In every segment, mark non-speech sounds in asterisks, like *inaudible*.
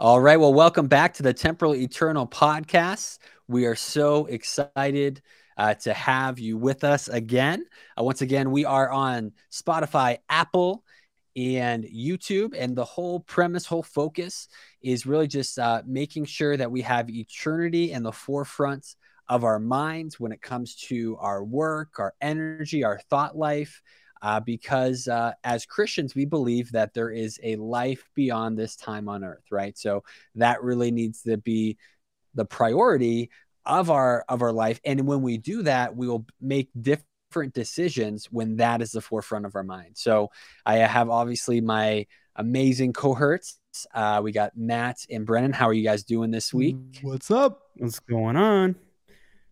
All right. Well, welcome back to the Temporal Eternal podcast. We are so excited uh, to have you with us again. Uh, once again, we are on Spotify, Apple, and YouTube. And the whole premise, whole focus is really just uh, making sure that we have eternity in the forefront of our minds when it comes to our work, our energy, our thought life uh, because uh, as Christians, we believe that there is a life beyond this time on earth, right? So that really needs to be the priority of our of our life, and when we do that, we will make different decisions when that is the forefront of our mind. So I have obviously my amazing cohorts. Uh, we got Matt and Brennan. How are you guys doing this week? What's up? What's going on?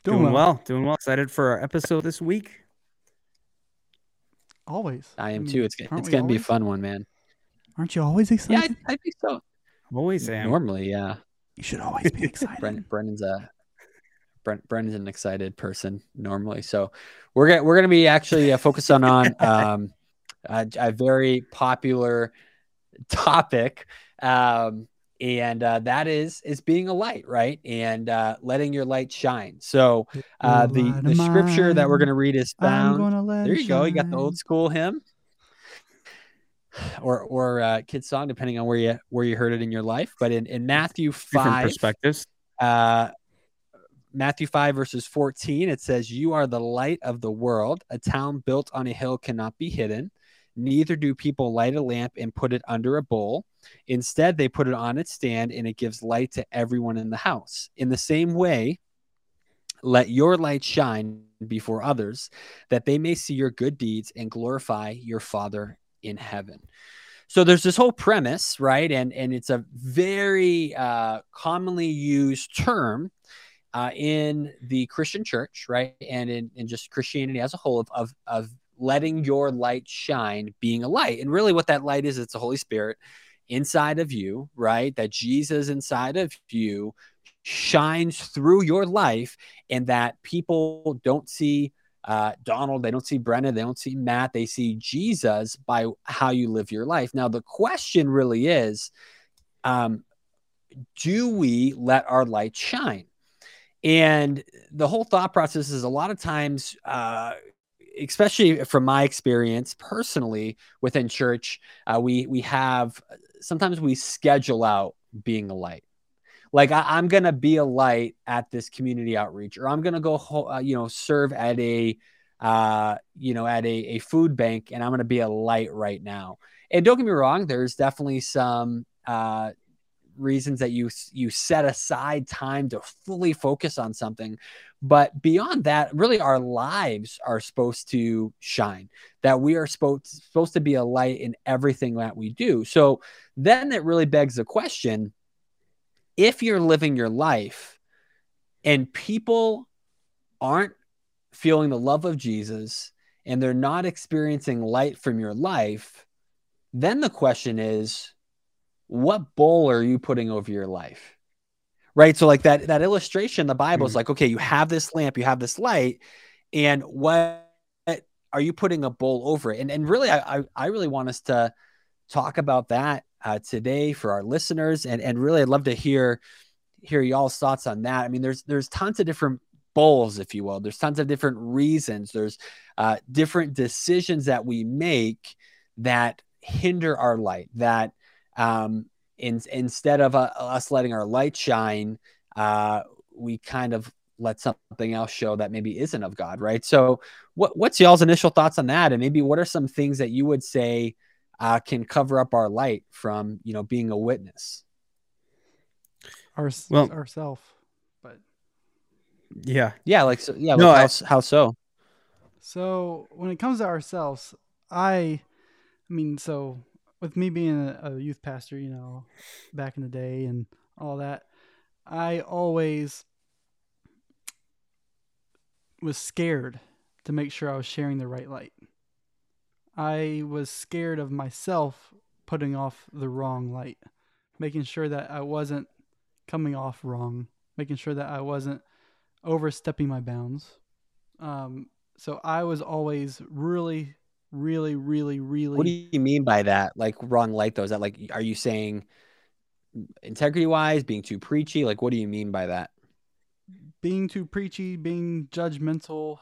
Doing, Doing well. well. Doing well. Excited for our episode this week. Always. I am too. It's aren't it's gonna be a fun one, man. Aren't you always Yeah, excited? I, I think so. Always am. Normally, yeah. You should always be *laughs* excited. Brendan, Brendan's a Bren, Brendan's an excited person normally, so we're gonna we're gonna be actually uh, focusing on *laughs* um, a, a very popular topic, um, and uh, that is is being a light, right? And uh, letting your light shine. So uh, the the scripture that we're gonna read is found. There you go. You got the old school hymn. Or or uh, kid song, depending on where you where you heard it in your life. But in, in Matthew Different five, perspectives. uh, Matthew 5, verses 14, it says, You are the light of the world. A town built on a hill cannot be hidden. Neither do people light a lamp and put it under a bowl. Instead, they put it on its stand and it gives light to everyone in the house. In the same way, let your light shine before others, that they may see your good deeds and glorify your Father in heaven. So there's this whole premise, right? And and it's a very uh, commonly used term uh, in the Christian church, right? And in, in just Christianity as a whole of, of of letting your light shine, being a light. And really what that light is, it's the Holy Spirit inside of you, right? That Jesus inside of you shines through your life and that people don't see uh, Donald, they don't see Brennan, they don't see Matt, they see Jesus by how you live your life. Now, the question really is um, do we let our light shine? And the whole thought process is a lot of times, uh, especially from my experience personally within church, uh, we we have sometimes we schedule out being a light. Like I, am gonna be a light at this community outreach or i'm gonna go ho- uh, you know serve at a uh, you know at a, a food bank and i'm gonna be a light right now. And don't get me wrong there's definitely some uh, reasons that you you set aside time to fully focus on something. But beyond that really our lives are supposed to shine that we are supposed supposed to be a light in everything that we do. So then it really begs the question if you're living your life and people aren't feeling the love of Jesus and they're not experiencing light from your life, then the question is, what bowl are you putting over your life? Right. So, like that that illustration, the Bible is Mhm. like, okay, you have this lamp, you have this light, and what are you putting a bowl over it? And and really, I I, I really want us to talk about that uh, today for our listeners, and and really, I'd love to hear hear y'all's thoughts on that. I mean, there's there's tons of different bowls, if you will. There's tons of different reasons. There's uh, different decisions that we make that hinder our light. That um, in, instead of uh, us letting our light shine, uh, we kind of let something else show that maybe isn't of God, right? So, what what's y'all's initial thoughts on that, and maybe what are some things that you would say uh, can cover up our light from you know being a witness? Our, Well- ourself. But Yeah. Yeah, like so, yeah, No, like I- how, how so? so when it comes to ourselves, I, I mean, so with me being a, a youth pastor, you know, back in the day and all that, I always was scared to make sure I was sharing the right light. I was scared of myself putting off the wrong light, making sure that I wasn't coming off wrong, making sure that I wasn't overstepping my bounds. Um, so I was always really, really, really, really. What do you mean by that? Like wrong light though? Is that like are you saying integrity wise, being too preachy? Like, what do you mean by that? Being too preachy, being judgmental,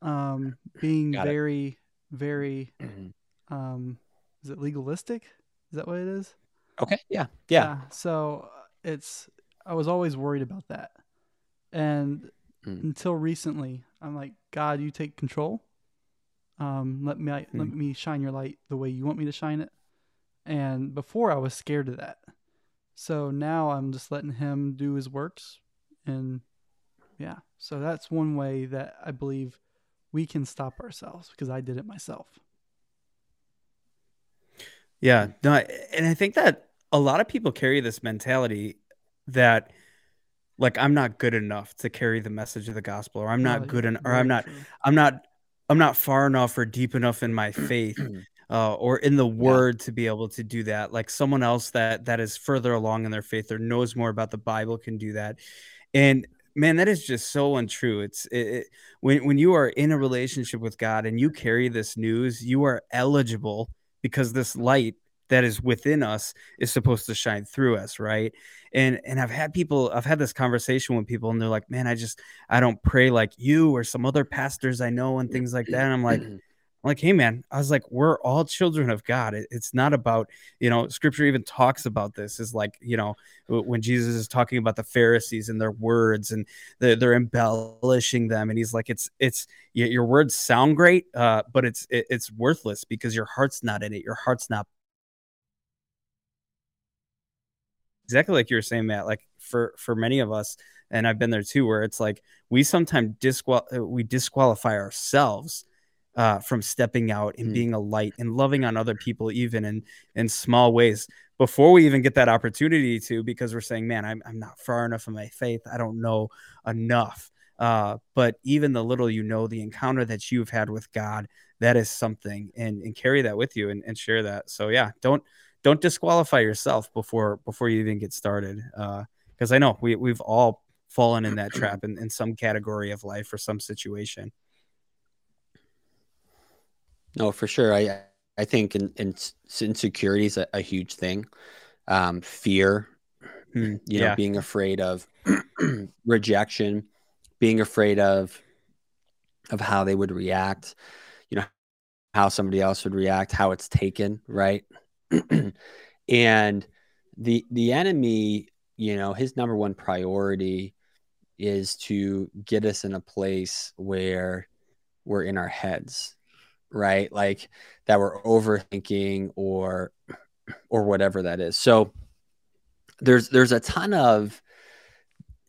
um, being Got it. very, very, um, is it legalistic? Is that what it is? Okay. Yeah. Yeah. So uh, it's I was always worried about that, and Mm. until recently, I'm like, God, you take control. Um, let me let Mm. me shine your light the way you want me to shine it. And before I was scared of that, so now I'm just letting Him do His works, and yeah. So that's one way that I believe we can stop ourselves because I did it myself. Yeah, no, and I think that a lot of people carry this mentality that like I'm not good enough to carry the message of the gospel or I'm not Oh, good yeah, en- or I'm not true. I'm not I'm not far enough or deep enough in my faith *clears throat* uh, or in the word to be able to do that. Like someone else that that is further along in their faith or knows more about the Bible can do that. And man, that is just so untrue. It's it, it, when when you are in a relationship with God and you carry this news, you are eligible because this light that is within us is supposed to shine through us, right? And and I've had people, I've had this conversation with people, and they're like, "Man, I just I don't pray like you or some other pastors I know and things like that." And I'm like, *clears throat* I'm like, hey man, I was like, we're all children of God. It- it's not about, you know, scripture even talks about this is like, you know, when Jesus is talking about the Pharisees and their words and they're, they're embellishing them. And he's like, it's, it's, your words sound great, uh, but it's, it, it's worthless because your heart's not in it. Your heart's not. Exactly like you were saying, Matt, like for, for many of us, and I've been there too, where it's like we sometimes disqual- uh, we disqualify ourselves uh, from stepping out and Mm. being a light and loving on other people, even in in small ways, before we even get that opportunity to, because we're saying, "Man, I'm I'm not far enough in my faith. I don't know enough." Uh, but even the little you know, the encounter that you've had with God, that is something, and and carry that with you and, and share that. So yeah, don't don't disqualify yourself before before you even get started, because I know we we've all fallen in that trap in, in some category of life or some situation. No, for sure. I I think in, in insecurity is a, a huge thing. Um, fear, Hmm, you know, being afraid of *clears throat* rejection, being afraid of of how they would react, you know, how somebody else would react, how it's taken, right? *clears throat* and the the enemy, you know, his number one priority is to get us in a place where we're in our heads, right? Like that we're overthinking or *clears throat* or whatever that is. So there's there's a ton of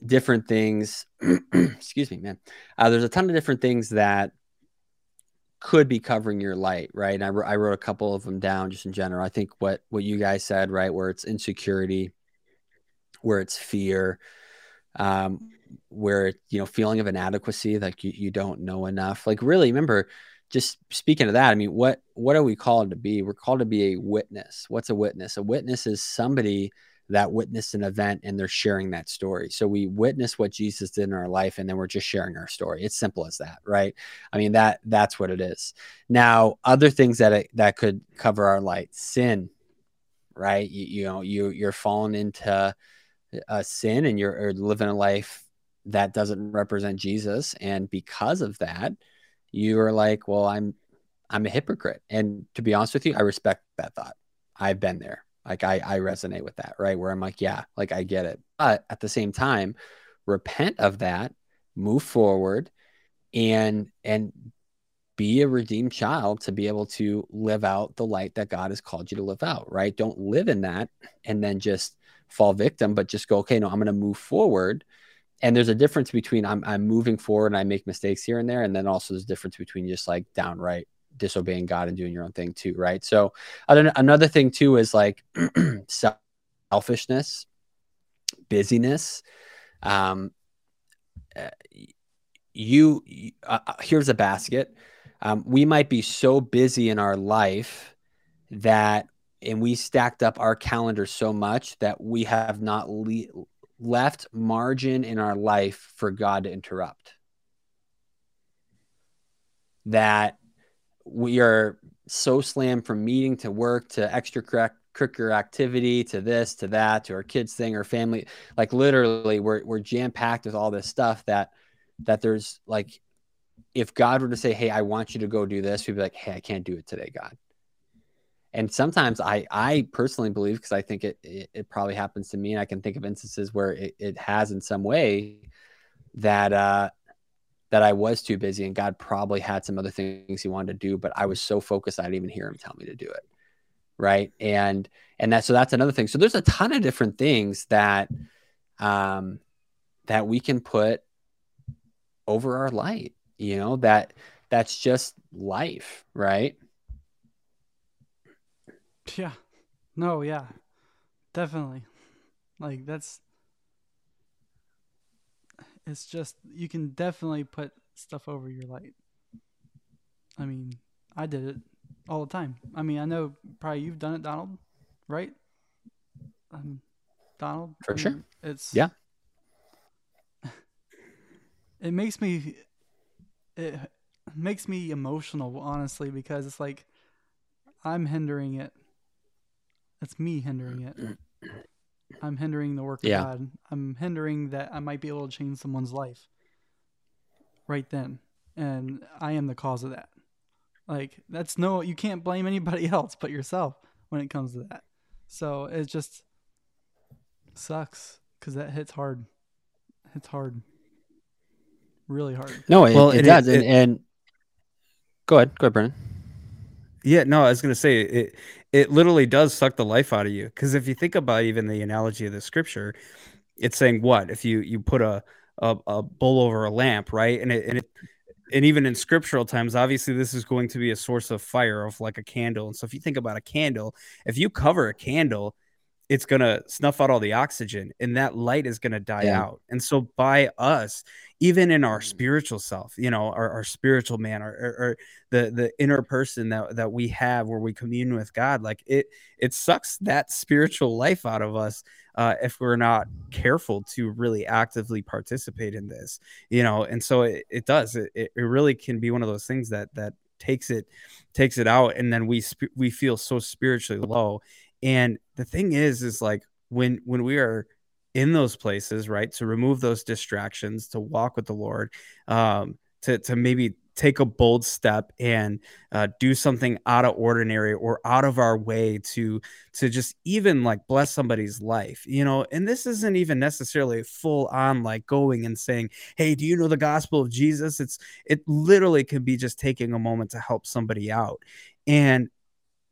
different things. *clears throat* excuse me, man. Uh, there's a ton of different things that could be covering your light, right? And I, I wrote a couple of them down just in general. I think what what you guys said, right, where it's insecurity, where it's fear, um, where you know feeling of inadequacy, like you, you don't know enough. Like really, remember, just speaking of that, I mean, what what are we called to be? We're called to be a witness. What's a witness? A witness is somebody that witnessed an event and they're sharing that story. So we witness what Jesus did in our life and then we're just sharing our story. It's simple as that, right? I mean that that's what it is. Now, other things that it, that could cover our light, sin, right? You, you know, you you're falling into a sin and you're living a life that doesn't represent Jesus and because of that, you are like, well, I'm I'm a hypocrite. And to be honest with you, I respect that thought. I've been there. Like I, I resonate with that, right? Where I'm like, yeah, like I get it. But at the same time, repent of that, move forward, and and be a redeemed child to be able to live out the light that God has called you to live out, right? Don't live in that and then just fall victim, but just go, okay, no, I'm going to move forward. And there's a difference between I'm, I'm moving forward and I make mistakes here and there. And then also there's a difference between just like downright disobeying God and doing your own thing too, right? So I don't. another thing too is like *clears throat* selfishness, busyness. Um, you uh, here's a basket. Um, we might be so busy in our life that, and we stacked up our calendar so much that we have not le- left margin in our life for God to interrupt. That we are so slammed from meeting to work to extracurricular activity to this to that to our kids thing or family. Like literally we're, we're jam packed with all this stuff that that there's like if god were to say hey i want you to go do this we'd be like hey i can't do it today god. And sometimes i i personally believe because i think it, it, it probably happens to me and i can think of instances where it, it has in some way that uh that i was too busy and god probably had some other things he wanted to do but i was so focused i didn't even hear him tell me to do it right and and that so that's another thing so there's a ton of different things that um that we can put over our light you know that that's just life right Yeah. No, yeah. Definitely. Like that's it's just you can definitely put stuff over your light. I mean, I did it all the time. I mean, I know probably you've done it, Donald, right? Um, Donald, For I sure. It's Yeah. *laughs* It makes me it makes me emotional, honestly, because it's like I'm hindering it. It's me hindering it. *clears throat* I'm hindering the work Yeah. of God. I'm hindering that I might be able to change someone's life right then. And I am the cause of that. Like, that's no, you can't blame anybody *laughs* else but yourself when it comes to that. So it just sucks because that hits hard. Hits hard. Really hard. no it, Well, it it- does and, and go ahead go ahead brennan Yeah, no, I was gonna say it. It literally does suck the life out of you because if you think about even the analogy of the scripture, it's saying what if you you put a a, a bowl over a lamp, right? And it and it and even in scriptural times, obviously this is going to be a source of fire of like a candle. And so if you think about a candle, if you cover a candle, it's gonna snuff out all the oxygen, and that light is gonna die Yeah. out. And so by us, even in our spiritual self, you know, our, our spiritual man, or, our the the inner person that that we have where we commune with God, like it it sucks that spiritual life out of us uh, if we're not careful to really actively participate in this, you know. And so it, it does. It, it really can be one of those things that that takes it takes it out, and then we sp- we feel so spiritually low. And the thing is, is like when when we are in those places, right, to remove those distractions, to walk with the Lord, um, to to maybe take a bold step and uh, do something out of ordinary or out of our way to to just even like bless somebody's life you know? And this isn't even necessarily full on like going and saying hey do you know the gospel of jesus? It's it literally can be just taking a moment to help somebody out. And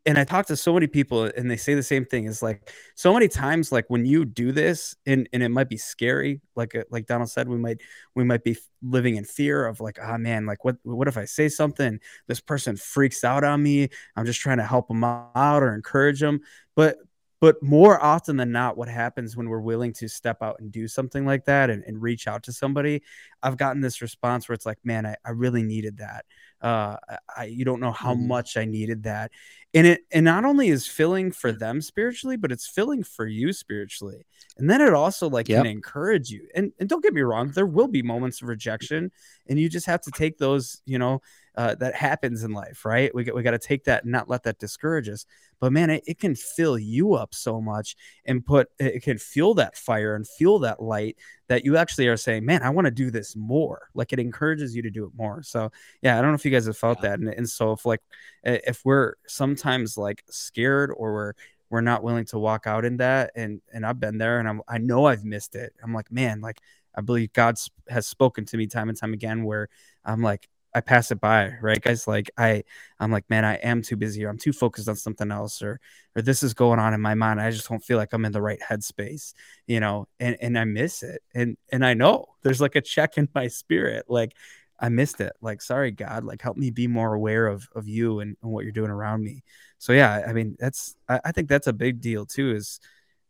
and I talk to so many people and they say the same thing is like so many times like when you do this and and it might be scary like uh, like Donald said we might we might be living in fear of like ah man like what what if I say something? This person freaks out on me. I'm just trying to help them out or encourage them but but more often than not what happens when we're willing to step out and do something like that and, and reach out to somebody I've gotten this response where it's like man I, I really needed that uh I you don't know how Mhm. much I needed that and it and not only is filling for them spiritually but it's filling for you spiritually and then it also like Yep. can encourage you and and don't get me wrong there will be moments of rejection and you just have to take those you know uh, that happens in life right? We, got- we got to take that and not let that discourage us. But man it, it can fill you up so much and put it can fuel that fire and fuel that light that you actually are saying man i want to do this more. Like it encourages you to do it more. So yeah i don't know if you guys have felt Yeah. that. And, and so if like if we're sometimes like scared or we're we're not willing to walk out in that and and i've been there and i'm i know i've missed it. I'm like man like i believe god has spoken to me time and time again where i'm like i pass it by right guys like i i'm like man i am too busy or i'm too focused on something else or or this is going on in my mind i just don't feel like i'm in the right headspace you know and and i miss it and and i know there's like a check in my spirit like I missed it. Like, sorry, God, like help me be more aware of of you and, and what you're doing around me. So yeah, I mean, that's I, I think that's a big deal too. Is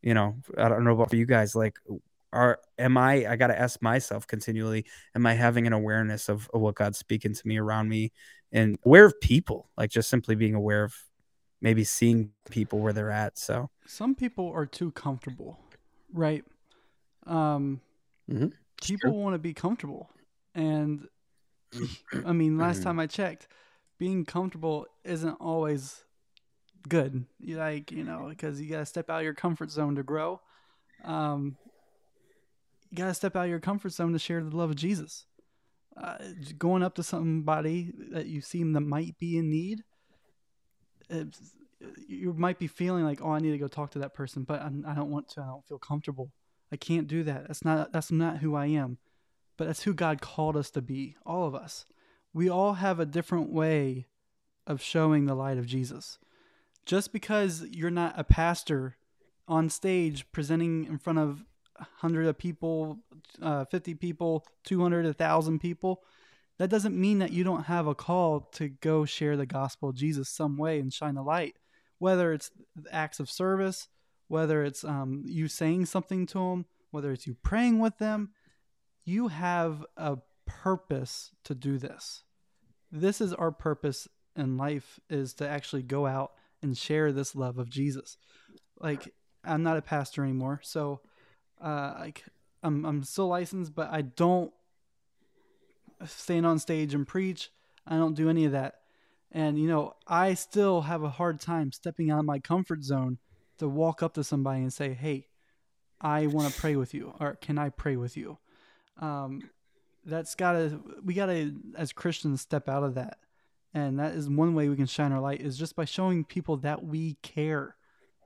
you know, I don't know about for you guys, like are am I I gotta ask myself continually, am I having an awareness of, of what God's speaking to me around me and aware of people, like just simply being aware of maybe seeing people where they're at. So Some people are too comfortable, right? Um, Mhm. people want to be comfortable, and *clears throat* I mean, last time I checked, being comfortable isn't always good. You like, you know, because you got to step out of your comfort zone to grow. Um, you got to step out of your comfort zone to share the love of Jesus. Uh, going up to somebody that you seem that might be in need, you might be feeling like, oh, I need to go talk to that person, but I'm, I do not want to. I don't feel comfortable. I can't do that. That's not that's not who I am. But that's who God called us to be. All of us. We all have a different way of showing the light of Jesus. Just because you're not a pastor on stage presenting in front of 100 of people, uh, 50 people, 200, a 1,000 people, that doesn't mean that you don't have a call to go share the gospel of Jesus some way and shine the light. Whether it's acts of service, whether it's um, you saying something to them, whether it's you praying with them, you have a purpose to do this. This is our purpose in life is to actually go out and share this love of Jesus. Like I'm not a pastor anymore, so uh, like I'm I'm still licensed, but I don't stand on stage and preach. I don't do any of that. And you know, I still have a hard time stepping out of my comfort zone to walk up to somebody and say, "Hey, I want to pray with you," or "Can I pray with you?" Um, that's gotta we gotta as Christians step out of that and that is one way we can shine our light is just by showing people that we care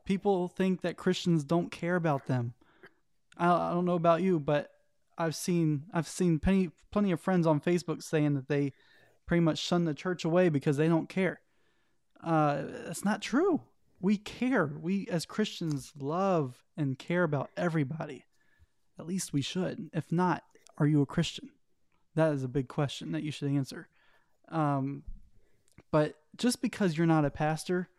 people think that christians don't care about them i, I don't know about you but i've seen i've seen plenty plenty of friends on facebook saying that they pretty much shun the church away because they don't care. Uh, that's not true. We care. We as christians love and care about everybody. At least we should. If not are you a christian? That is a big question that you should answer. Um, but just because you're not a pastor,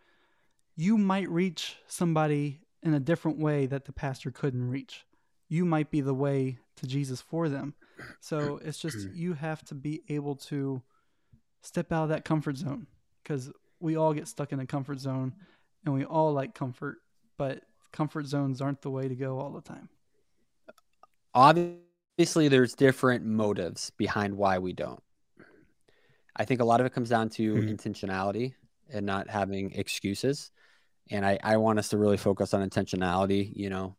you might reach somebody in a different way that the pastor couldn't reach. You might be the way to Jesus for them. So *clears throat* it's just you have to be able to step out of that comfort zone because we all get stuck in a comfort zone and we all like comfort, but comfort zones aren't the way to go all the time. Obviously, there's different motives behind why we don't. I think a lot of it comes down to mm-hmm. intentionality and not having excuses. And I, I want us to really focus on intentionality, you know,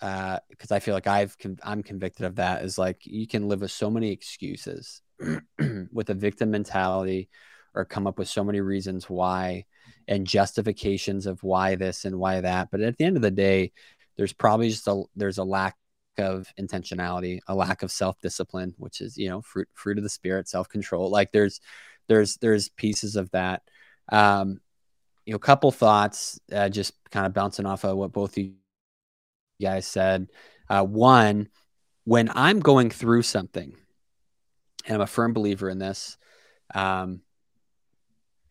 because uh, I feel like I've con- I'm convicted of that. Is like you can live with so many excuses *clears throat* with a victim mentality, or come up with so many reasons why and justifications of why this and why that. But at the end of the day, there's probably just a there's a lack of intentionality, a lack of self-discipline, which is, you know, fruit fruit of the spirit, self-control. Like there's there's there's pieces of that. Um, you know, couple thoughts, uh, just kind of bouncing off of what both of you guys said. Uh, one, when I'm going through something, and I'm a firm believer in this, um,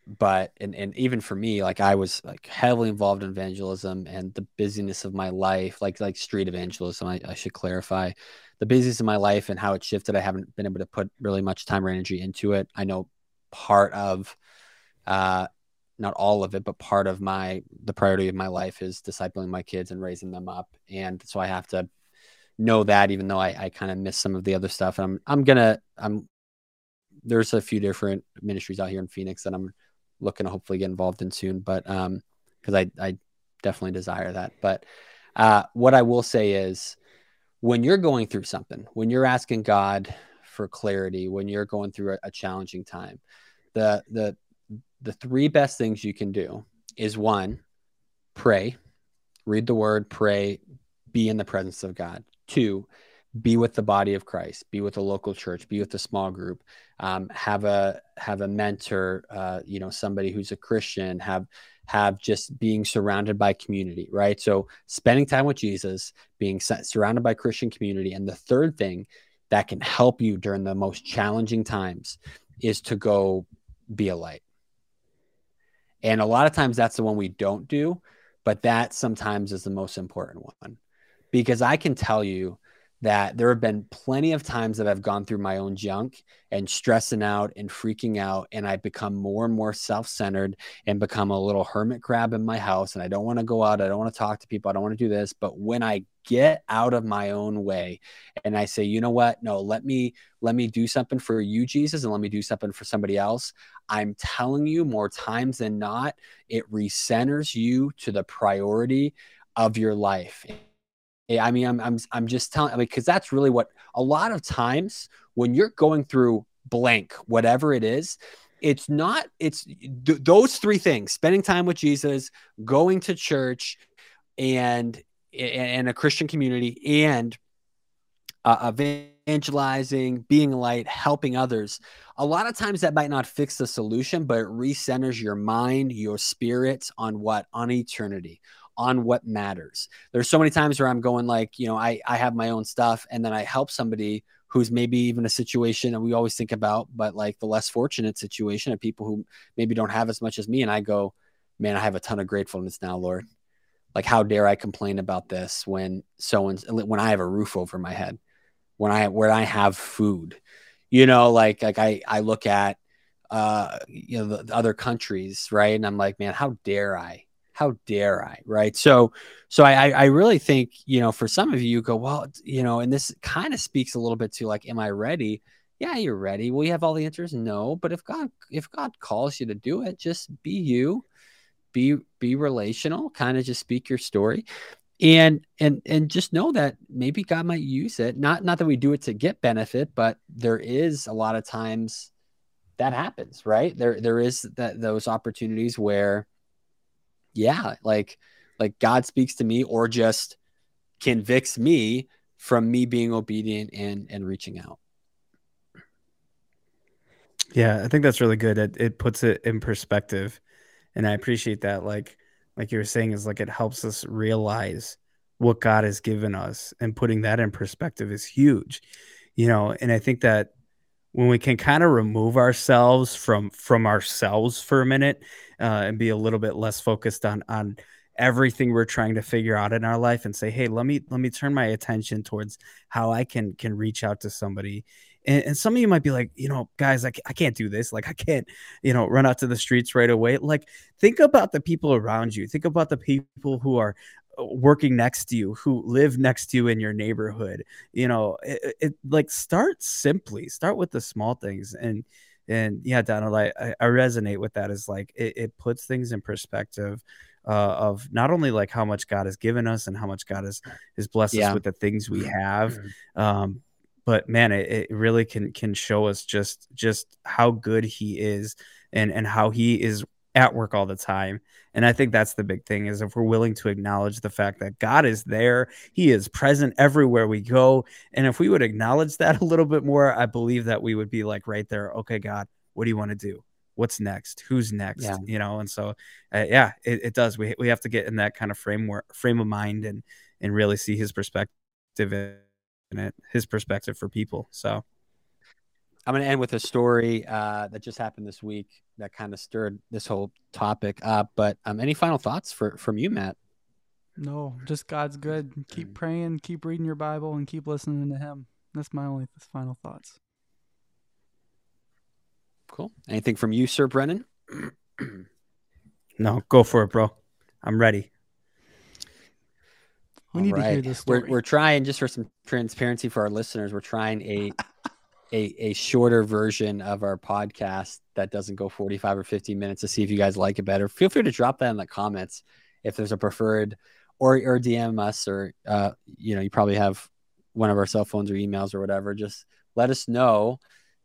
but and, and even for me like i was like heavily involved in evangelism and the busyness of my life like like street evangelism I, I, should clarify the busyness of my life and how it shifted i haven't been able to put really much time or energy into it i know part of uh not all of it but part of my the priority of my life is discipling my kids and raising them up and so i have to know that even though i, I kind of miss some of the other stuff and i'm i'm gonna i'm there's a few different ministries out here in phoenix that i'm looking to hopefully get involved in soon. But um, because I I definitely desire that. But uh, what I will say is, when you're going through something, when you're asking God for clarity, when you're going through a, a challenging time, the the the three best things you can do is one, pray, read the word, pray, be in the presence of God. Two, be with the body of Christ, be with a local church, be with a small group, um, have a have a mentor, uh, you know, somebody who's a Christian, have have just being surrounded by community, right? So spending time with Jesus, being surrounded by Christian community, and the third thing that can help you during the most challenging times is to go be a light. And a lot of times that's the one we don't do, but that sometimes is the most important one. Because I can tell you that there have been plenty of times that I've gone through my own junk and stressing out and freaking out. And I become more and more self centered and become a little hermit crab in my house. And I don't want to go out. I don't want to talk to people. I don't want to do this. But when I get out of my own way and I say, you know what? No, let me, let me do something for you, Jesus, and let me do something for somebody else. I'm telling you more times than not, it recenters you to the priority of your life I mean, I'm I'm I'm just telling I mean, because that's really what a lot of times when you're going through blank, whatever it is, it's not it's th- those three things: spending time with Jesus, going to church, and and a Christian community, and uh, evangelizing, being light, helping others. A lot of times that might not fix the solution, but it recenters your mind, your spirit on what on eternity on what matters. There's so many times where I'm going like, you know, I I have my own stuff and then I help somebody who's maybe even a situation that we always think about, but like the less fortunate situation of people who maybe don't have as much as me. And I go, man, I have a ton of gratefulness now, Lord. Like, how dare I complain about this when so and when I have a roof over my head, when I where I have food, you know, like like I I look at uh you know the, the other countries, right, and I'm like, man, how dare I how dare I? Right. So, so I, I really think, you know, for some of you, you go, well, you know, and this kind of speaks a little bit to like, am I ready? Yeah, you're ready. Will you have all the answers? No. But if God, if God calls you to do it, just be you, be, be relational, kind of just speak your story and and and just know that maybe god might use it not not that we do it to get benefit but there is a lot of times that happens right there there is that those opportunities where yeah, like like God speaks to me or just convicts me from me being obedient and and reaching out. Yeah, I think that's really good. It it puts it in perspective. And I appreciate that. Like like you were saying, is like it helps us realize what God has given us and putting that in perspective is huge. You know, and I think that when we can kind of remove ourselves from from ourselves for a minute uh, and be a little bit less focused on on everything we're trying to figure out in our life and say hey let me let me turn my attention towards how i can can reach out to somebody. And, and some of you might be like you know guys I, I can't do this. Like i can't you know run out to the streets right away. Like think about the people around you. Think about the people who are working next to you who live next to you in your neighborhood you know it, it like start simply start with the small things and and yeah donald i i resonate with that is like it, it puts things in perspective uh, of not only like how much god has given us and how much god has has blessed yeah. us with the things we have mm-hmm. um but man it, it really can can show us just just how good he is and and how he is at work all the time. And I think that's the big thing is if we're willing to acknowledge the fact that God is there, he is present everywhere we go. And if we would acknowledge that *laughs* a little bit more, I believe that we would be like right there, okay, God, what do you want to do? What's next? Who's next? Yeah. You know, and so uh, yeah, it, it does. We we have to get in that kind of framework frame of mind and and really see his perspective in it, his perspective for people. So I'm going to end with a story uh, that just happened this week that kind of stirred this whole topic up. But um, any final thoughts for from you, Matt? No, just God's good. Keep praying, keep reading your Bible, and keep listening to Him. That's my only final thoughts. Cool. Anything from you, Sir Brennan? no, go for it, bro. I'm ready. We All need right. to hear this story. We're, we're trying, just for some transparency for our listeners, we're trying a a, a shorter version of our podcast that doesn't go 45 or 50 minutes to see if you guys like it better. Feel free to drop that in the comments if there's a preferred or or DM us or uh, you know, you probably have one of our cell phones or emails or whatever. Just let us know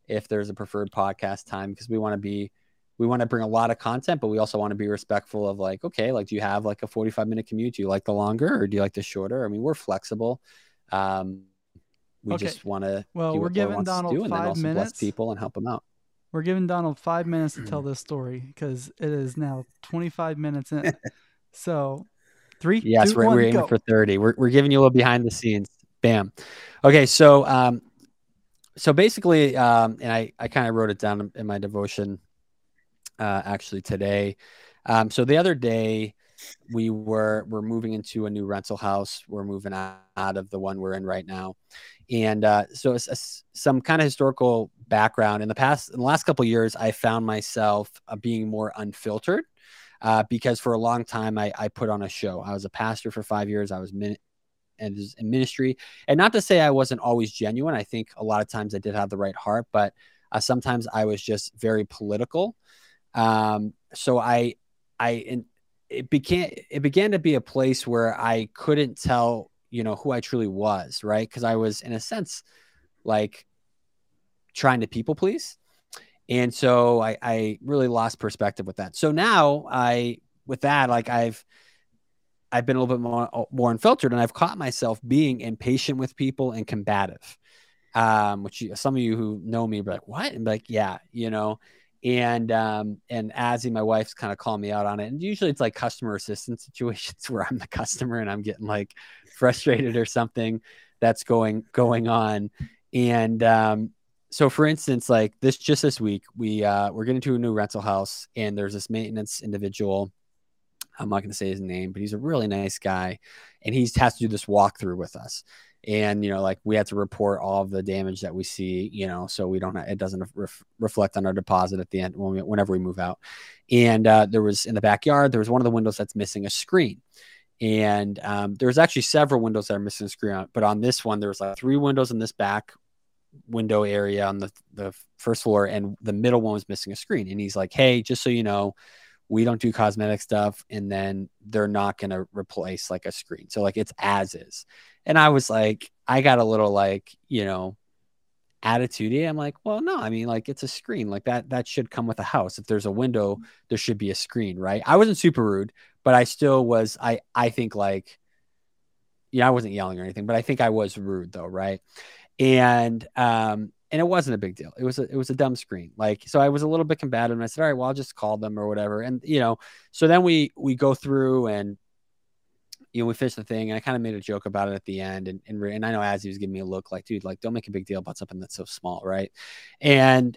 if there's a preferred podcast time because we want to be we want to bring a lot of content, but we also want to be respectful of like, okay, like do you have like a 45 minute commute? Do you like the longer or do you like the shorter? I mean, we're flexible. Um, we okay. just want to well we're giving donald do, five minutes. people and help them out. We're giving donald five *clears throat* minutes to tell this story because it is now 25 minutes in. *laughs* So three yes two, we're, one, we're aiming for 30 we're, we're giving you a little behind the scenes. Bam. Okay so um so basically um and i i kind of wrote it down in my devotion uh actually today. Um so the other day we were we're moving into a new rental house. We're moving out of the one we're in right now, and uh, so it's some kind of historical background. In the past, in the last couple years, I found myself uh, being more unfiltered uh, because for a long time I, I put on a show. I was a pastor for five years. I was min- and in ministry, and not to say I wasn't always genuine. I think a lot of times I did have the right heart, but uh, sometimes I was just very political. Um, so I, I, it began it began to be a place where I couldn't tell, you know, who I truly was, right? Because I was in a sense like trying to people please. And so I, I really lost perspective with that. So now I with that, like I've I've been a little bit more more unfiltered and I've caught myself being impatient with people and combative. Um, which you, some of you who know me be like, what? And be like, yeah, you know, and um and Azzy, my wife's kind of calling me out on it. And usually it's like customer assistance *laughs* situations where I'm the customer and I'm getting like frustrated or something that's going going on. And um so for instance, like this just this week, we uh we're getting to a new rental house and there's this maintenance individual. I'm not gonna say his name, but he's a really nice guy, and he has to do this walkthrough with us and you know like we have to report all of the damage that we see you know so we don't it doesn't ref, reflect on our deposit at the end when we, whenever we move out. And uh, there was in the backyard there was one of the windows that's missing a screen. And um, there's actually several windows that are missing a screen but on this one there was like three windows in this back window area on the, the first floor and the middle one was missing a screen. And he's like hey just so you know we don't do cosmetic stuff and then they're not going to replace like a screen so like it's as is and I was like, I got a little like, you know, attitude. I'm like, well, no, I mean, like it's a screen like that. That should come with a house. If there's a window, there should be a screen, right? I wasn't super rude, but I still was. I I think like, yeah, I wasn't yelling or anything, but I think I was rude though, right? And um, and it wasn't a big deal. It was a it was a dumb screen. Like so, I was a little bit combative, and I said, all right, well, I'll just call them or whatever. And you know, so then we we go through and you know, we finished the thing and I kind of made a joke about it at the end. And, and, and I know Azzy was giving me a look like, dude, like, don't make a big deal about something that's so small. Right. And,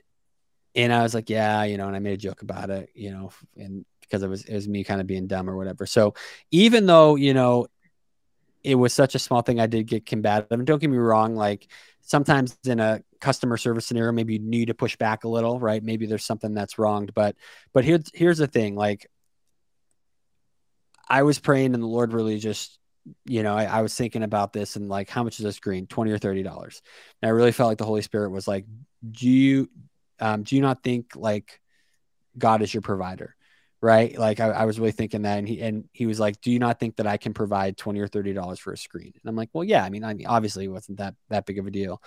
and I was like, yeah, you know, and I made a joke about it, you know, and because it was, it was me kind of being dumb or whatever. So even though, you know, it was such a small thing, I did get combative. And don't get me wrong. Like sometimes in a customer service scenario, maybe you need to push back a little, right? Maybe there's something that's wronged, but, but here's, here's the thing. Like I was praying and the Lord really just, you know, I, I, was thinking about this and like, how much is this green? 20 or $30. And I really felt like the Holy Spirit was like, do you, um, do you not think like God is your provider? Right. Like I, I was really thinking that. And he, and he was like, do you not think that I can provide 20 or $30 for a screen? And I'm like, well, yeah, I mean, I mean, obviously it wasn't that, that big of a deal.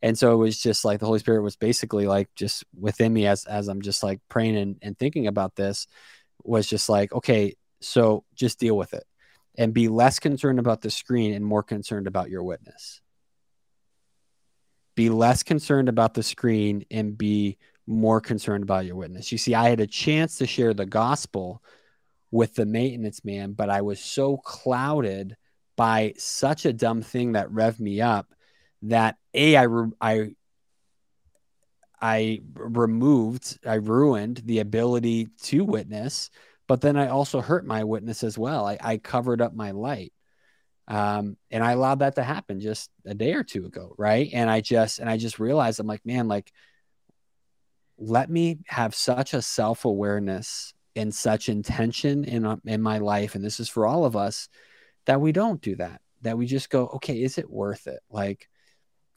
And so it was just like the Holy Spirit was basically like just within me as, as I'm just like praying and, and thinking about this was just like, okay, so just deal with it and be less concerned about the screen and more concerned about your witness. Be less concerned about the screen and be more concerned about your witness. You see, I had a chance to share the gospel with the maintenance man, but I was so clouded by such a dumb thing that revved me up that a I I I removed, I ruined the ability to witness but then I also hurt my witness as well. I, I covered up my light. Um, and I allowed that to happen just a day or two ago. Right. And I just, and I just realized I'm like, man, like, let me have such a self awareness and such intention in, uh, in my life. And this is for all of us that we don't do that, that we just go, okay, is it worth it? Like,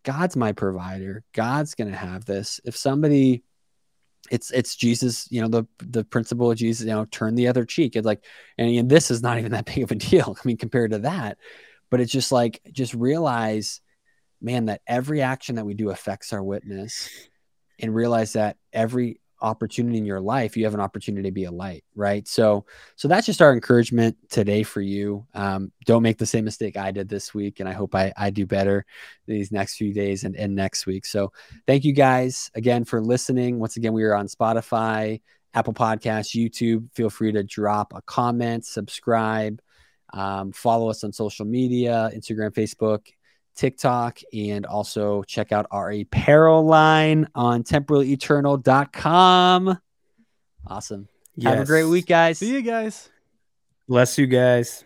God's my provider. God's going to have this. If somebody, it's it's Jesus, you know, the the principle of Jesus, you know, turn the other cheek. It's like, and, and this is not even that *laughs* big of a deal. I mean, compared to that, but it's just like just realize, man, that every action that we do affects our witness, and realize that every opportunity in your life, you have an opportunity to be a light, right? So, so that's just our encouragement today for you. Um, don't make the same mistake I did this week, and I hope I, I do better these next few days and, and next week. So, thank you guys again for listening. Once again, we are on Spotify, Apple Podcasts, YouTube. Feel free to drop a comment, subscribe, um, follow us on social media, Instagram, Facebook, TikTok, and also check out our apparel line on temporaleternal.com. Awesome. Yes. Have a great week, guys. See you guys. Bless you guys.